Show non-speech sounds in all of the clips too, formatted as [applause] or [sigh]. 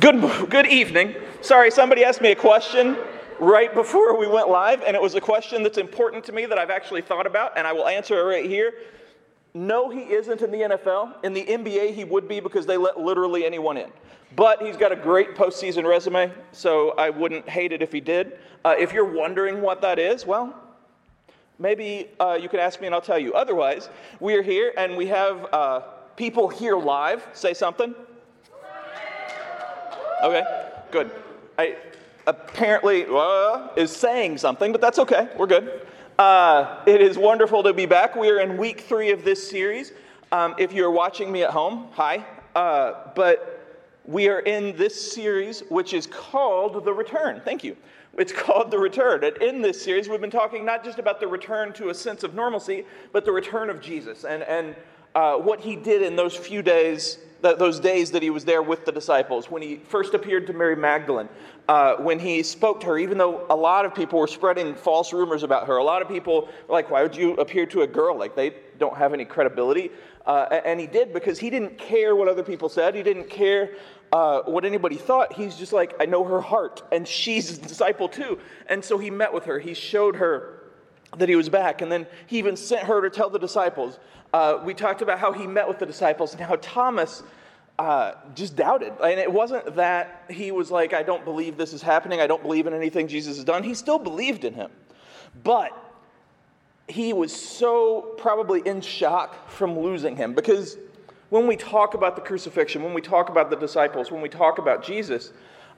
Good, [laughs] good evening. Sorry, somebody asked me a question right before we went live, and it was a question that's important to me that I've actually thought about, and I will answer it right here. No, he isn't in the NFL. In the NBA, he would be because they let literally anyone in. But he's got a great postseason resume, so I wouldn't hate it if he did. Uh, if you're wondering what that is, well, maybe uh, you can ask me and I'll tell you. Otherwise, we are here and we have uh, people here live. Say something. Okay, good. I apparently uh, is saying something, but that's okay. We're good. Uh, it is wonderful to be back. We are in week three of this series. Um, if you're watching me at home, hi. Uh, but we are in this series, which is called The Return. Thank you. It's called The Return. And in this series, we've been talking not just about the return to a sense of normalcy, but the return of Jesus and, and uh, what he did in those few days those days that he was there with the disciples, when he first appeared to Mary Magdalene, uh, when he spoke to her, even though a lot of people were spreading false rumors about her. A lot of people were like, why would you appear to a girl? Like, they don't have any credibility. Uh, and he did because he didn't care what other people said. He didn't care uh, what anybody thought. He's just like, I know her heart, and she's a disciple too. And so he met with her. He showed her that he was back. And then he even sent her to tell the disciples. Uh, we talked about how he met with the disciples and how Thomas uh, just doubted. And it wasn't that he was like, I don't believe this is happening. I don't believe in anything Jesus has done. He still believed in him. But he was so probably in shock from losing him because when we talk about the crucifixion, when we talk about the disciples, when we talk about Jesus,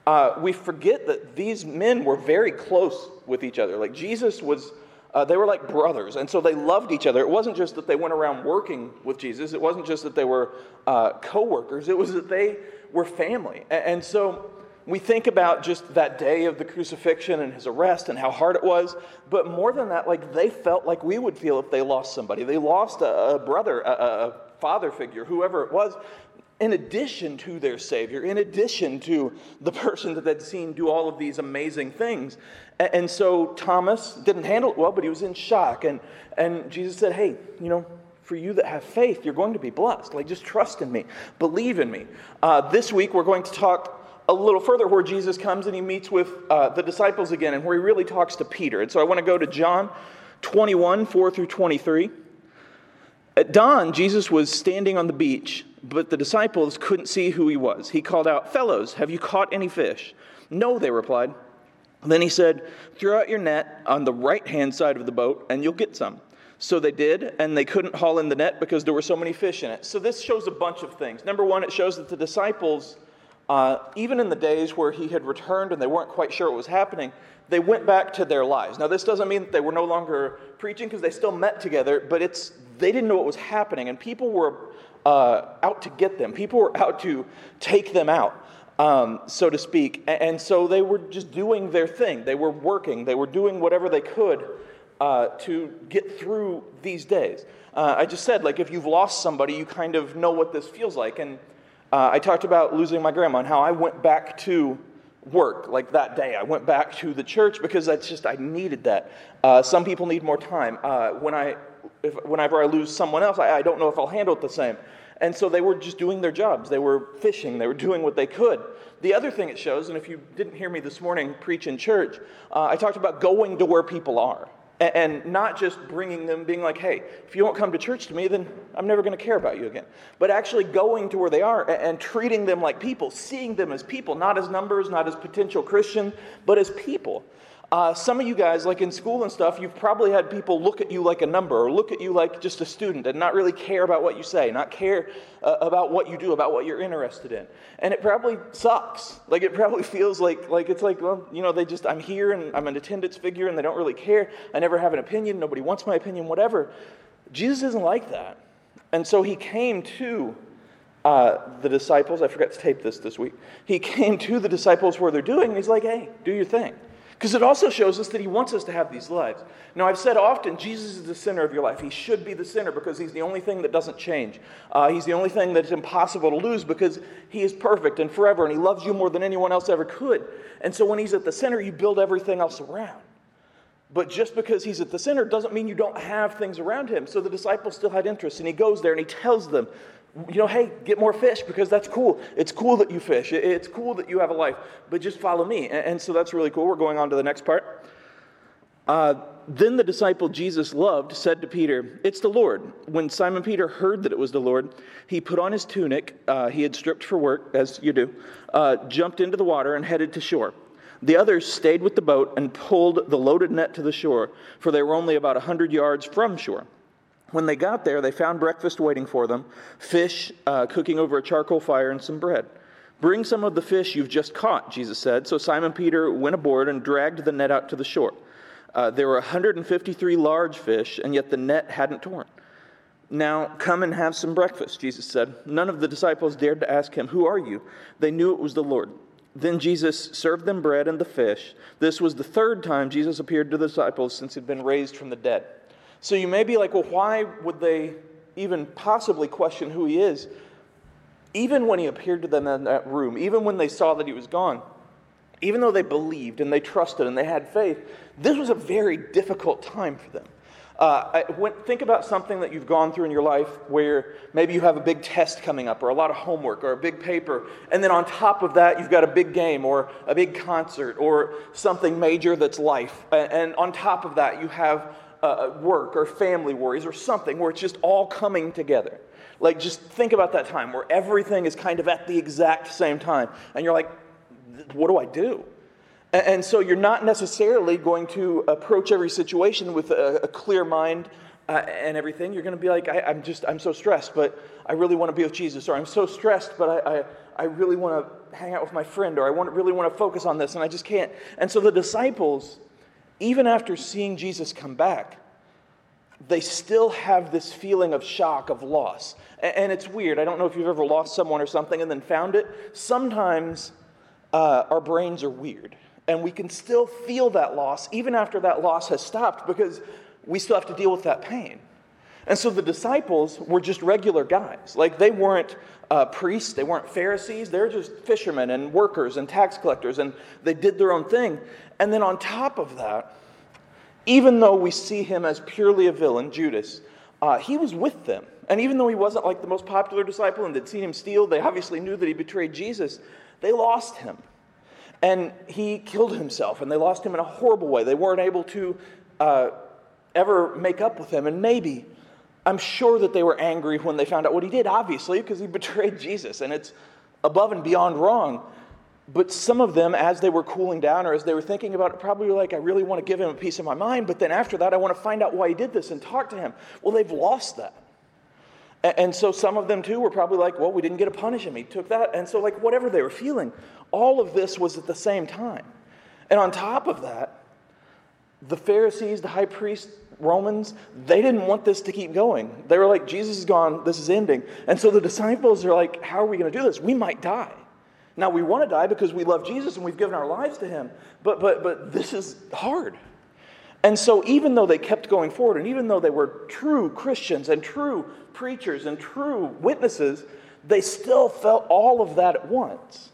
uh, we forget that these men were very close with each other. Like Jesus was uh, they were like brothers, and so they loved each other. It wasn't just that they went around working with Jesus, it wasn't just that they were uh, co workers, it was that they were family. And, and so we think about just that day of the crucifixion and his arrest and how hard it was, but more than that, like they felt like we would feel if they lost somebody. They lost a, a brother, a, a father figure, whoever it was in addition to their Savior, in addition to the person that they'd seen do all of these amazing things. And so Thomas didn't handle it well, but he was in shock. And, and Jesus said, Hey, you know, for you that have faith, you're going to be blessed. Like, just trust in me, believe in me. Uh, this week, we're going to talk a little further where Jesus comes and he meets with uh, the disciples again and where he really talks to Peter. And so I want to go to John 21, 4 through 23. At dawn, Jesus was standing on the beach but the disciples couldn't see who he was. He called out, Fellows, have you caught any fish? No, they replied. Then he said, Throw out your net on the right hand side of the boat, and you'll get some. So they did, and they couldn't haul in the net because there were so many fish in it. So this shows a bunch of things. Number one, it shows that the disciples, uh, even in the days where he had returned and they weren't quite sure what was happening, they went back to their lives. Now, this doesn't mean that they were no longer preaching because they still met together, but it's they didn't know what was happening, and people were uh, out to get them. People were out to take them out, um, so to speak. And, so they were just doing their thing. They were working. They were doing whatever they could uh, to get through these days. Uh, I just said, like, if you've lost somebody, you kind of know what this feels like. And uh, I talked about losing my grandma and how I went back to work like that day. I went back to the church because that's just, I needed that. Uh, some people need more time. Uh, when I, if, whenever I lose someone else, I, I, don't know if I'll handle it the same. And so they were just doing their jobs. They were fishing. They were doing what they could. The other thing it shows, and if you didn't hear me this morning preach in church, uh, I talked about going to where people are and not just bringing them being like hey if you won't come to church to me then i'm never going to care about you again but actually going to where they are and treating them like people seeing them as people not as numbers not as potential christians but as people uh, some of you guys, like in school and stuff, you've probably had people look at you like a number or look at you like just a student and not really care about what you say, not care uh, about what you do, about what you're interested in. And it probably sucks. Like it probably [laughs] feels like, like it's like, well, you know, they just, I'm here and I'm an attendance figure and they don't really care. I never have an opinion. Nobody wants my opinion, whatever. Jesus isn't like that. And so he came to uh, the disciples. I forgot to tape this this week. He came to the disciples where they're doing. And he's like, hey, do your thing. Because it also shows us that he wants us to have these lives. Now, I've said often, Jesus is the center of your life. He should be the center because he's the only thing that doesn't change. Uh, he's the only thing that's impossible to lose because he is perfect and forever, and he loves you more than anyone else ever could. And so when he's at the center, you build everything else around. But just because he's at the center doesn't mean you don't have things around him. So the disciples still had interest, and he goes there and he tells them, you know, hey, get more fish because that's cool. It's cool that you fish. It's cool that you have a life, but just follow me. And so that's really cool. We're going on to the next part. Uh, then the disciple Jesus loved said to Peter, It's the Lord. When Simon Peter heard that it was the Lord, he put on his tunic, uh, he had stripped for work, as you do, uh, jumped into the water, and headed to shore. The others stayed with the boat and pulled the loaded net to the shore, for they were only about a hundred yards from shore. When they got there, they found breakfast waiting for them fish uh, cooking over a charcoal fire and some bread. Bring some of the fish you've just caught, Jesus said. So Simon Peter went aboard and dragged the net out to the shore. Uh, there were 153 large fish, and yet the net hadn't torn. Now, come and have some breakfast, Jesus said. None of the disciples dared to ask him, Who are you? They knew it was the Lord. Then Jesus served them bread and the fish. This was the third time Jesus appeared to the disciples since he'd been raised from the dead. So you may be like, well, why would they even possibly question who he is? Even when he appeared to them in that room, even when they saw that he was gone, even though they believed and they trusted and they had faith, this was a very difficult time for them. Uh, think about something that you've gone through in your life where maybe you have a big test coming up, or a lot of homework, or a big paper, and then on top of that, you've got a big game, or a big concert, or something major that's life. And on top of that, you have uh, work or family worries or something where it's just all coming together. Like, just think about that time where everything is kind of at the exact same time. And you're like, what do I do? And, and so you're not necessarily going to approach every situation with a, a clear mind uh, and everything. You're going to be like, I, am just, I'm so stressed, but I really want to be with Jesus. Or I'm so stressed, but I, I, I really want to hang out with my friend. Or I want, really want to focus on this, and I just can't. And so the disciples even after seeing Jesus come back, they still have this feeling of shock, of loss. And it's weird. I don't know if you've ever lost someone or something and then found it. Sometimes uh, our brains are weird, and we can still feel that loss even after that loss has stopped because we still have to deal with that pain. And so the disciples were just regular guys. Like they weren't uh, priests, they weren't Pharisees, they're just fishermen and workers and tax collectors, and they did their own thing. And then on top of that, even though we see him as purely a villain, Judas, uh, he was with them. And even though he wasn't like the most popular disciple and they'd seen him steal, they obviously knew that he betrayed Jesus. They lost him. And he killed himself, and they lost him in a horrible way. They weren't able to uh, ever make up with him. And maybe, I'm sure that they were angry when they found out what he did, obviously, because he betrayed [laughs] Jesus, and it's above and beyond wrong. But some of them, as they were cooling down or as they were thinking about it, probably were like, I really want to give him a piece of my mind, but then after that, I want to find out why he did this and talk to him. Well, they've lost that. And so some of them too were probably like, well, we didn't get to punish him. He took that. And so, like, whatever they were feeling, all of this was at the same time. And on top of that, the Pharisees, the high priest, Romans, they didn't want this to keep going. They were like, Jesus is gone, this is ending. And so the disciples are like, how are we going to do this? We might die. Now we want to die because we love Jesus and we've given our lives to him, but but but this is hard. And so even though they kept going forward and even though they were true Christians and true preachers and true witnesses, they still felt all of that at once.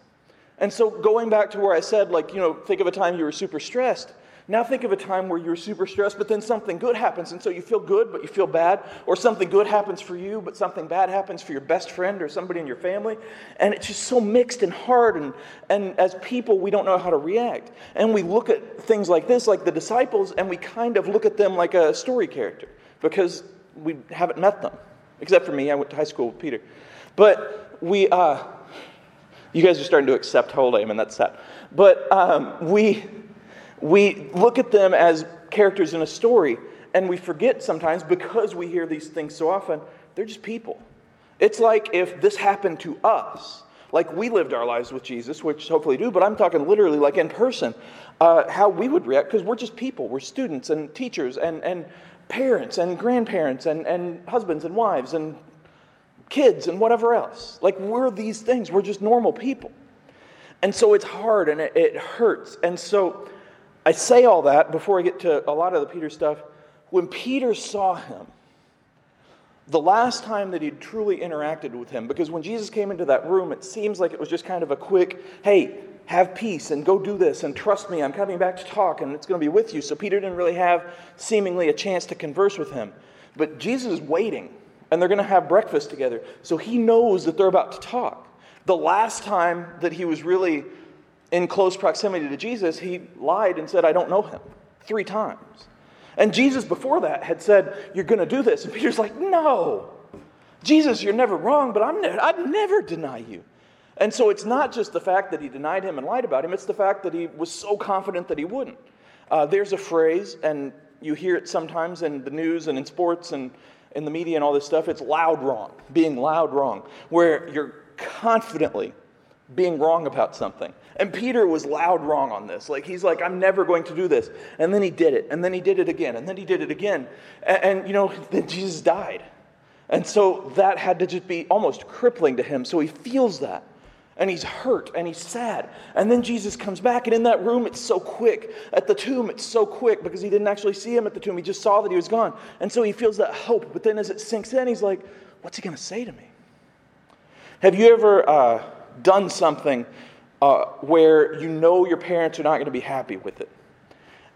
And so going back to where I said like, you know, think of a time you were super stressed. Now think of a time where you're super stressed, but then something good happens, and so you feel good, but you feel bad. Or something good happens for you, but something bad happens for your best friend or somebody in your family. And it's just so mixed and hard. And, and as people, we don't know how to react. And we look at things like this, like the disciples, and we kind of look at them like a story character because we haven't met them. Except for me, I went to high school with Peter. But we, uh, you guys are starting to accept how old I and that's sad. But um, we, we look at them as characters in a story, and we forget sometimes because we hear these things so often, they're just people. It's like if this happened to us, like we lived our lives with Jesus, which hopefully do, but I'm talking literally like in person, uh, how we would react, because we're just people. We're students and teachers and, and parents and grandparents and, and husbands and wives and kids and whatever else. Like we're these things, we're just normal people. And so it's hard and it, it hurts. And so I say all that before I get to a lot of the Peter stuff. When Peter saw him, the last time that he truly interacted with him, because when Jesus came into that room, it seems like it was just kind of a quick, hey, have peace and go do this and trust me, I'm coming back to talk and it's going to be with you. So Peter didn't really have seemingly a chance to converse with him. But Jesus is waiting. and they're going to have breakfast together. So he knows that they're about to talk. The last time that he was really in close proximity to Jesus, he lied and said, I don't know him, three times. And Jesus, before that, had said, You're going to do this. And Peter's like, No. Jesus, you're never wrong, but I'm ne- I'd never deny you. And so it's not just the fact that he denied him and lied about him, it's the fact that he was so confident that he wouldn't. Uh, there's a phrase, and you hear it sometimes in the news and in sports and in the media and all this stuff. It's loud wrong, being loud wrong, where you're confidently being wrong about something. And Peter was loud wrong on this. Like, he's like, I'm never going to do this. And then he did it. And then he did it again. And then he did it again. And, and, you know, [laughs] then Jesus died. And so that had to just be almost crippling to him. So he feels that. And he's hurt and he's sad. And then Jesus comes back. And in that room, it's so quick. At the tomb, it's so quick because he didn't actually see him at the tomb. He just saw that he was gone. And so he feels that hope. But then as it sinks in, he's like, what's he going to say to me? Have you ever uh, done something uh, where you know your parents are not going to be happy with it?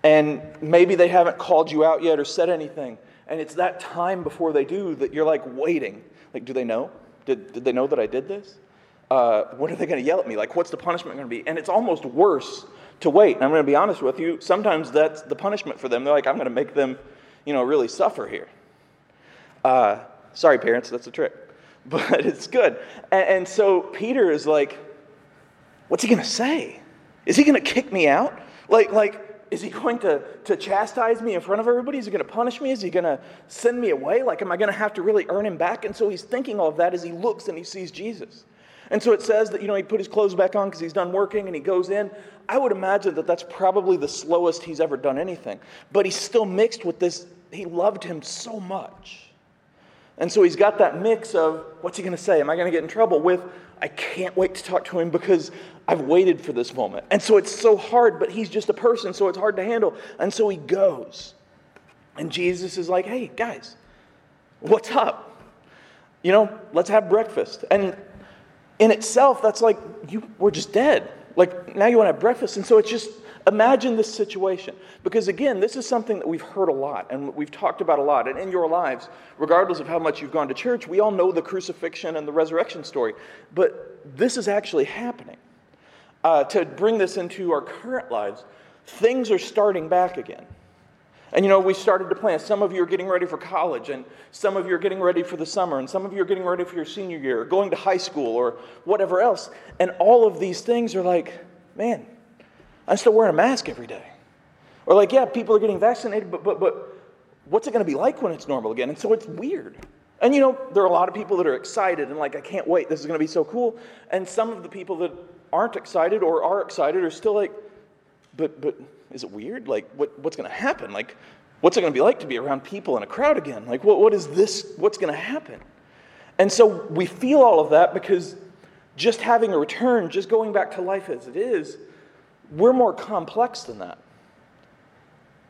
And maybe they haven't called you out yet or said anything. And it's that time before they do that you're like waiting. Like, do they know? Did, did they know that I did this? Uh, when are they going to yell at me? Like, what's the punishment going to be? And it's almost worse to wait. And I'm going to be honest with you. Sometimes that's the punishment for them. They're like, I'm going to make them, you know, really suffer here. Uh, sorry, parents, that's a trick. [laughs] but it's good. And, and so Peter is like, what's he going to say? Is he going to kick me out? Like, like, is he going to, to chastise me in front of everybody? Is he going to punish me? Is he going to send me away? Like, am I going to have to really earn him back? And so he's thinking all of that as he looks and he sees Jesus. And so it says that, you know, he put his clothes back on because he's done working and he goes in. I would imagine that that's probably the slowest he's ever done anything. But he's still mixed with this. He loved him so much and so he's got that mix of what's he going to say? Am I going to get in trouble? With I can't wait to talk to him because I've waited for this moment. And so it's so hard, but he's just a person, so it's hard to handle. And so he goes. And Jesus is like, hey, guys, what's up? You know, let's have breakfast. And in itself, that's like, you we're just dead. Like, now you want to have breakfast. And so it's just Imagine this situation. Because again, this is something that we've heard a lot and we've talked about a lot. And in your lives, regardless of how much you've gone to church, we all know the crucifixion and the resurrection story. But this is actually happening. Uh, to bring this into our current lives, things are starting back again. And you know, we started to plan. Some of you are getting ready for college, and some of you are getting ready for the summer, and some of you are getting ready for your senior year, or going to high school, or whatever else. And all of these things are like, man, I'm still wearing a mask every day. Or like, yeah, people are getting vaccinated, but but but what's it going to be like when it's normal again? And so it's weird. And you know, there are a lot of people that are excited and like, I can't wait. This is going to be so cool. And some of the people that aren't excited or are excited are still like, but but is it weird? Like, what what's going to happen? Like, what's it going to be like to be around people in a crowd again? Like, what what is this? What's going to happen? And so we feel all of that because just having a return, just going back to life as it is, we're more complex than that.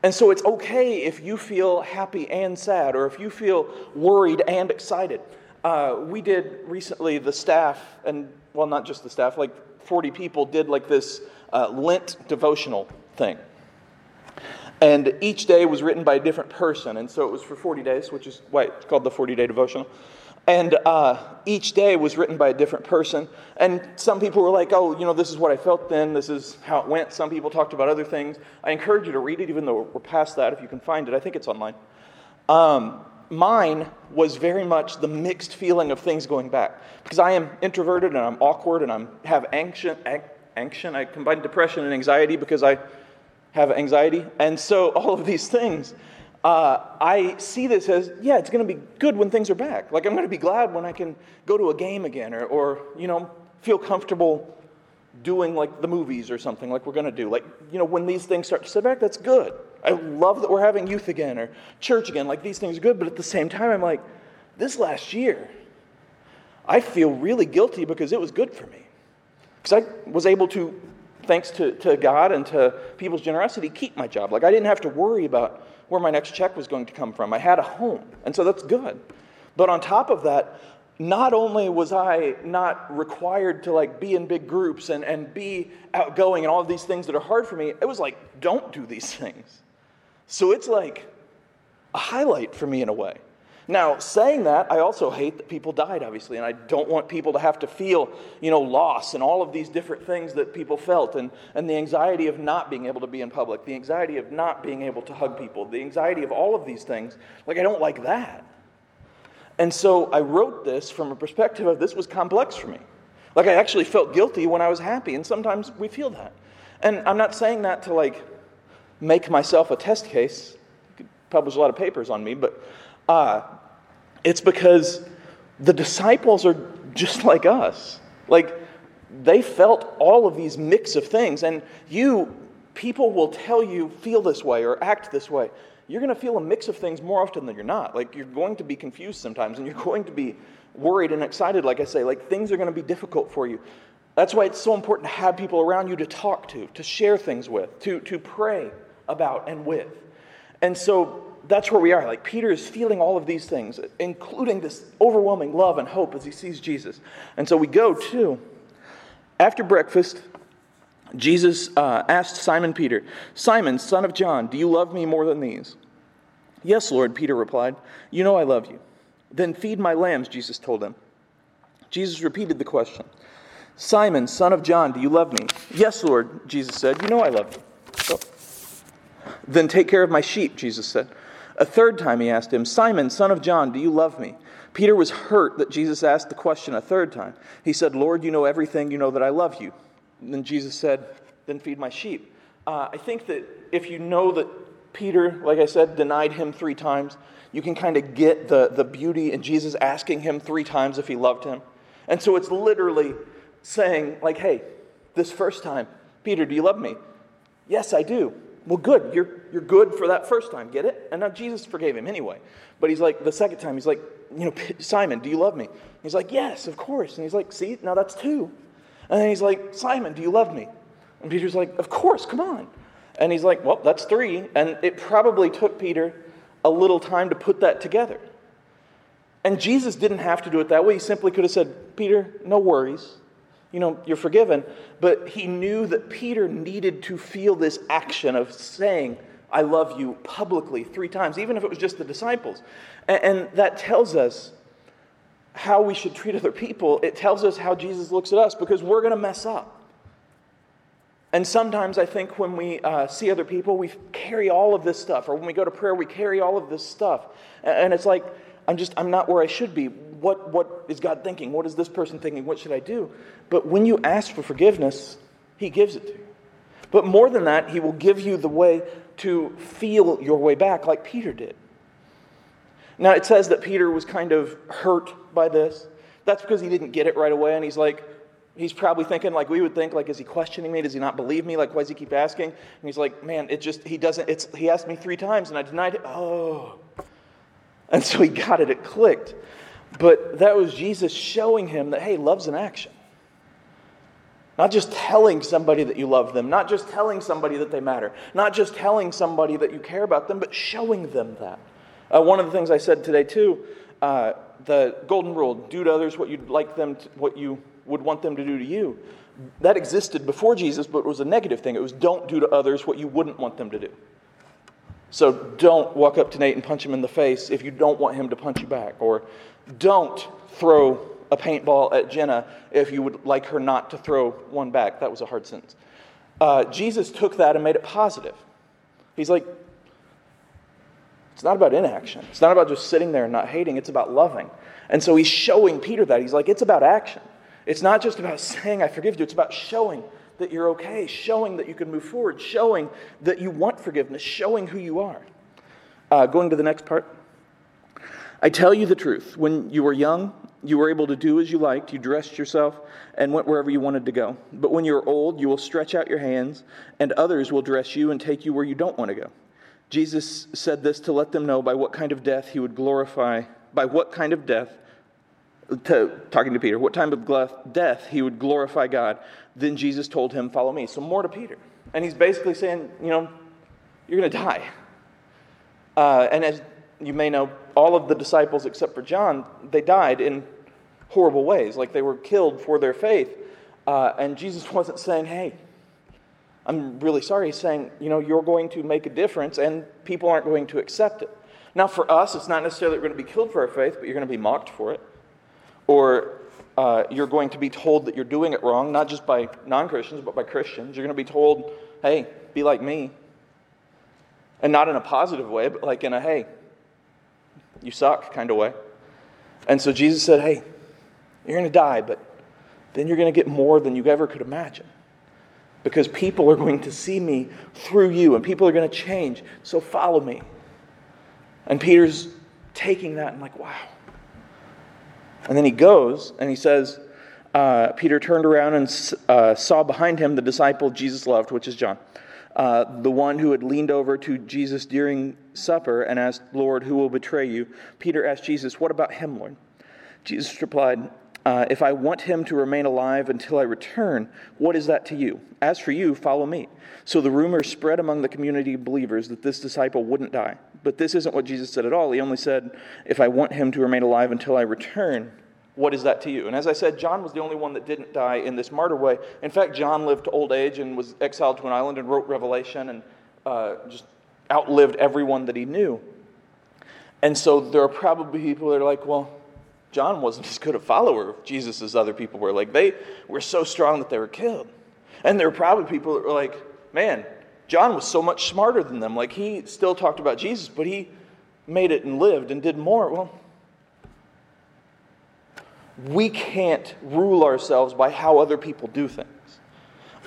And so it's okay if you feel happy and sad, or if you feel worried and excited. Uh, we did recently, the staff, and well, not just the staff, like 40 people did like this uh, Lent devotional thing. And each day was written by a different person. And so it was for 40 days, which is why it's called the 40 day devotional. And uh, each day was written by a different person. And some people were like, oh, you know, this is what I felt then. This is how it went. Some people talked about other things. I encourage you to read it, even though we're past that, if you can find it. I think it's online. Um, mine was very much the mixed feeling of things going back. Because I am introverted and I'm awkward and I have anxious. I combine depression and anxiety because I have anxiety. And so all of these things uh, I see this as, yeah, it's going to be good when things are back. Like, I'm going to be glad when I can go to a game again or, or, you know, feel comfortable doing like the movies or something like we're going to do. Like, you know, when these things start to sit back, that's good. I love that we're having youth again or church again. Like, these things are good. But at the same time, I'm like, this last year, I feel really guilty because it was good for me. Because I was able to, thanks to, to God and to people's generosity, keep my job. Like, I didn't have to worry about where my next check was going to come from. I had a home, and so that's good. But on top of that, not only was I not required to like be in big groups and, and be outgoing and all of these things that are hard for me, it was like, don't do these [laughs] things. So it's like a highlight for me in a way. Now, saying that, I also hate that people died, obviously, and I don't want people to have to feel, you know, loss and all of these different things that people felt, and, and the anxiety of not being able to be in public, the anxiety of not being able to hug people, the anxiety of all of these things. Like, I don't like that. And so I wrote this from a perspective of this was complex for me. Like, I actually felt guilty when I was happy, and sometimes we feel that. And I'm not saying that to, like, make myself a test case. You could publish a lot of papers on me, but uh, it's because the disciples are just like us. Like, they felt all of these mix of things, and you, people will tell you, feel this way or act this way. You're going to feel a mix of things more often than you're not. Like, you're going to be confused sometimes, and you're going to be worried and excited, like I say. Like, things are going to be difficult for you. That's why it's so important to have people around you to talk to, to share things with, to, to pray about and with. And so that's where we are. Like Peter is feeling all of these things, including this overwhelming love and hope as he sees Jesus. And so we go to, after breakfast, Jesus uh, asked Simon Peter, Simon, son of John, do you love me more than these? Yes, Lord, Peter replied. You know I love you. Then feed my lambs, Jesus told him. Jesus repeated the question Simon, son of John, do you love me? Yes, Lord, Jesus said. You know I love you. So, then take care of my sheep, Jesus said. A third time he asked him, Simon, son of John, do you love me? Peter was hurt that Jesus asked the question a third time. He said, Lord, you know everything. You know that I love you. And then Jesus said, Then feed my sheep. Uh, I think that if you know that Peter, like I said, denied him three times, you can kind of get the, the beauty in Jesus asking him three times if he loved him. And so it's literally saying, like, hey, this first time, Peter, do you love me? Yes, I do. Well, good. You're, you're good for that first time. Get it? And now Jesus forgave him anyway. But he's like, the second time, he's like, you know, Simon, do you love me? He's like, yes, of course. And he's like, see, now that's two. And then he's like, Simon, do you love me? And Peter's like, of course, come on. And he's like, well, that's three. And it probably took Peter a little time to put that together. And Jesus didn't have to do it that way. He simply could have said, Peter, no worries you know, you're forgiven. But he knew that Peter needed to feel this action of saying, I love you publicly three times, even if it was just the disciples. And, that tells us how we should treat other people. It tells us how Jesus looks at us because we're going to mess up. And sometimes I think when we uh, see other people, we carry all of this stuff. Or when we go to prayer, we carry all of this stuff. And it's like, I'm just, I'm not where I should be what, what is God thinking? What is this person thinking? What should I do? But when you ask for forgiveness, He gives it to you. But more than that, He will give you the way to feel your way back, like Peter did. Now, it says that Peter was kind of hurt by this. That's because he didn't get it right away, and he's like, he's probably thinking like we would think like is he questioning me does he not believe me like why does he keep asking and he's like man it just he doesn't it's he asked me three times and i denied it oh and so he got it it clicked but that was Jesus showing him that, hey, love's an action. Not just telling somebody that you love them, not just telling somebody that they matter, not just telling somebody that you care about them, but showing them that. Uh, one of the things I said today, too, uh, the golden rule do to others what you'd like them to, what you would want them to do to you. That existed before Jesus, but it was a negative thing. It was don't do to others what you wouldn't want them to do. So don't walk up to Nate and punch him in the face if you don't want him to punch you back. Or don't throw a paintball at Jenna if you would like her not to throw one back. That was a hard sentence. Uh, Jesus took that and made it positive. He's like, it's not about inaction. It's not about just sitting there and not hating. It's about loving. And so he's showing Peter that. He's like, it's about action. It's not just about saying, I forgive you. It's about showing that you're okay, showing that you can move forward, showing that you want forgiveness, showing who you are. Uh, going to the next part. I tell you the truth. When you were young, you were able to do as you liked. You dressed yourself and went wherever you wanted to go. But when you're old, you will stretch out your hands, and others will dress you and take you where you don't want to go. Jesus said this to let them know by what kind of death he would glorify, by what kind of death, to, talking to Peter, what time of death he would glorify God. Then Jesus told him, Follow me. So, more to Peter. And he's basically saying, You know, you're going to die. Uh, and as you may know, all of the disciples except for John, they died in horrible ways, like they were killed for their faith. Uh, and Jesus [laughs] wasn't saying, Hey, I'm really sorry. He's saying, You know, you're going to make a difference, and people aren't going to accept it. Now, for us, it's not necessarily we're going to be killed for our faith, but you're going to be mocked for it. Or uh, you're going to be told that you're doing it wrong, not just by non Christians, but by Christians. You're going to be told, hey, be like me. And not in a positive way, but like in a, hey, you suck kind of way. And so Jesus said, hey, you're going to die, but then you're going to get more than you ever could imagine. Because people are going to see me through you, and people are going to change. So follow me. And Peter's taking that and, like, wow. And then he goes and he says, uh, Peter turned around and uh, saw behind him the disciple Jesus loved, which is John, uh, the one who had leaned over to Jesus during supper and asked, Lord, who will betray you? Peter asked Jesus, What about him, Lord? Jesus replied, uh, If I want him to remain alive until I return, what is that to you? As for you, follow me. So the rumor spread among the community of believers that this disciple wouldn't die. But this isn't what Jesus said at all. He only said, If I want him to remain alive until I return, what is that to you? And as I said, John was the only one that didn't die in this martyr way. In fact, John lived to old age and was exiled to an island and wrote Revelation and uh, just outlived everyone that he knew. And so there are probably people that are like, well, John wasn't as good a follower of Jesus as other people were. Like, they were so strong that they were killed. And there were probably people that were like, man, John was so much smarter than them. Like, he still talked about Jesus, but he made it and lived and did more. Well, we can't rule ourselves by how other people do things.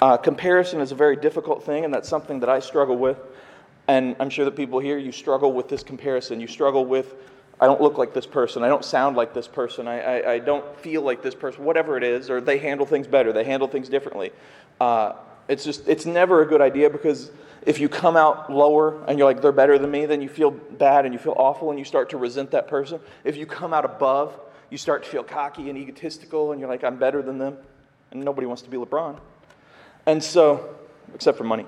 Uh, comparison is a very difficult thing, and that's something that I struggle with. And I'm sure that people here, you struggle with this comparison. You struggle with, I don't look like this person. I don't sound like this person. I, I, I don't feel like this person, whatever it is, or they handle things better. They handle things differently. Uh, it's just, it's never a good idea because if you come out lower and you're like, they're better than me, then you feel bad and you feel awful and you start to resent that person. If you come out above, you start to feel cocky and egotistical, and you're like, I'm better than them. And nobody wants to be LeBron. And so, except for money.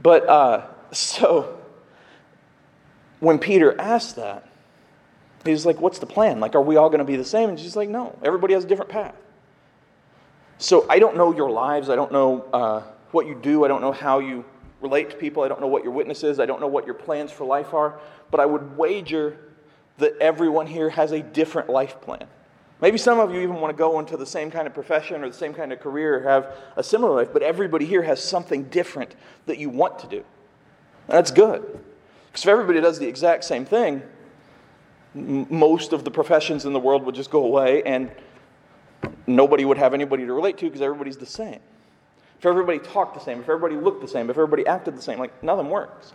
But uh, [laughs] so, when Peter asked that, he's like, What's the plan? Like, are we all going to be the same? And she's like, No, everybody has a different path. So, I don't know your lives. I don't know uh, what you do. I don't know how you relate to people. I don't know what your witness is. I don't know what your plans for life are. But I would wager that everyone here has a different life plan. Maybe some of you even want to go into the same kind of profession or the same kind of career or have a similar life, but everybody here has something different that you want to do. And that's good. Because if everybody does the exact same thing, most of the professions in the world would just go away and nobody would have anybody to relate to because everybody's the same. If everybody talked the same, if everybody looked the same, if everybody acted the same, like nothing works.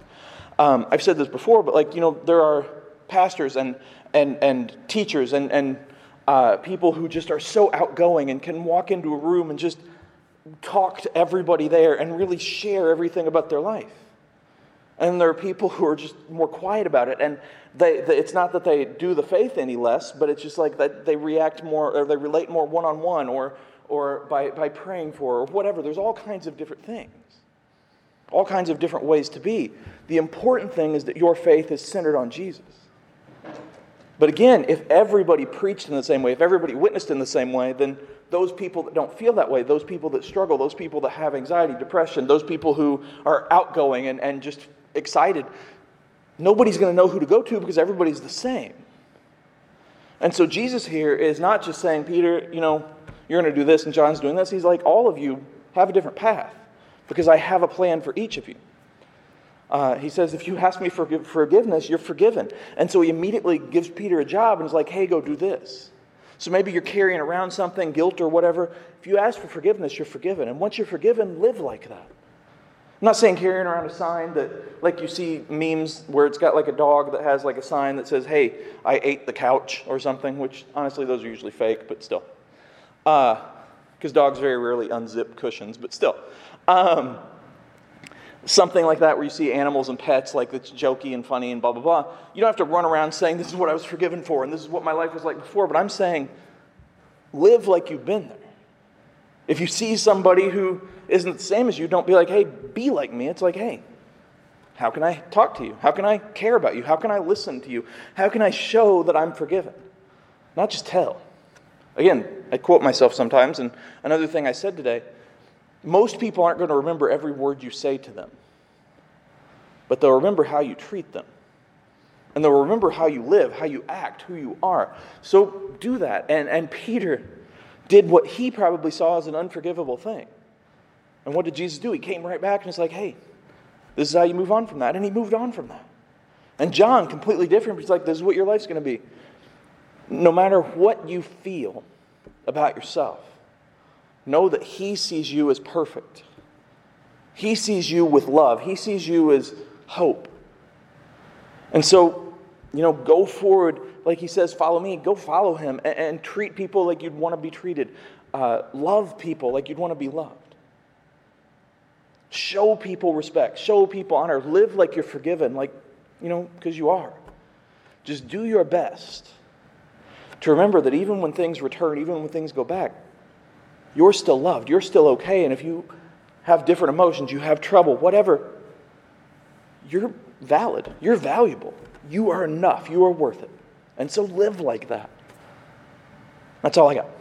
Um, I've said this before, but like, you know, there are pastors and, and, and teachers and, and uh, people who just are so outgoing and can walk into a room and just talk to everybody there and really share everything about their life. And there are people who are just more quiet about it. And they, they, it's not that they do the faith any less, but it's just like that they react more or they relate more one on one or, or by, by praying for or whatever. There's all kinds of different things, all kinds of different ways to be. The important thing is that your faith is centered on Jesus. But again, if everybody preached in the same way, if everybody witnessed in the same way, then those people that don't feel that way, those people that struggle, those people that have anxiety, depression, those people who are outgoing and, and just excited, nobody's going to know who to go to because everybody's the same. And so Jesus here is not just saying, Peter, you know, you're going to do this and John's doing this. He's like, all of you have a different path because I have a plan for each of you. Uh, he says, If you ask me for forgiveness, you're forgiven. And so he immediately gives Peter a job and is like, Hey, go do this. So maybe you're carrying around something, guilt or whatever. If you ask for forgiveness, you're forgiven. And once you're forgiven, live like that. I'm not saying carrying around a sign that, like you see memes where it's got like a dog that has like a sign that says, Hey, I ate the couch or something, which honestly, those are usually fake, but still. Because uh, dogs very rarely unzip cushions, but still. Um, something like that where you see animals and pets like it's jokey and funny and blah blah blah you don't have to run around saying this is what i was forgiven for and this is what my life was like before but i'm saying live like you've been there if you see somebody who isn't the same as you don't be like hey be like me it's like hey how can i talk to you how can i care about you how can i listen to you how can i show that i'm forgiven not just tell again i quote myself sometimes and another thing i said today most people aren't going to remember every word you say to them, but they'll remember how you treat them. And they'll remember how you live, how you act, who you are. So do that. And, and Peter did what he probably saw as an unforgivable thing. And what did Jesus do? He came right back and was like, hey, this is how you move on from that. And he moved on from that. And John, completely different. He's like, this is what your life's going to be. No matter what you feel about yourself, know that he sees you as perfect. He sees you with love. He sees you as hope. And so, you know, go forward, like he says, follow me, go follow him and, and treat people like you'd want to be treated. Uh, love people like you'd want to be loved. Show people respect, show people honor, live like you're forgiven, like, you know, because you are. Just do your best to remember that even when things return, even when things go back, you're still loved, you're still okay. And if you have different emotions, you have trouble, whatever, you're valid. You're valuable. You are enough. You are worth it. And so live like that. That's all I got.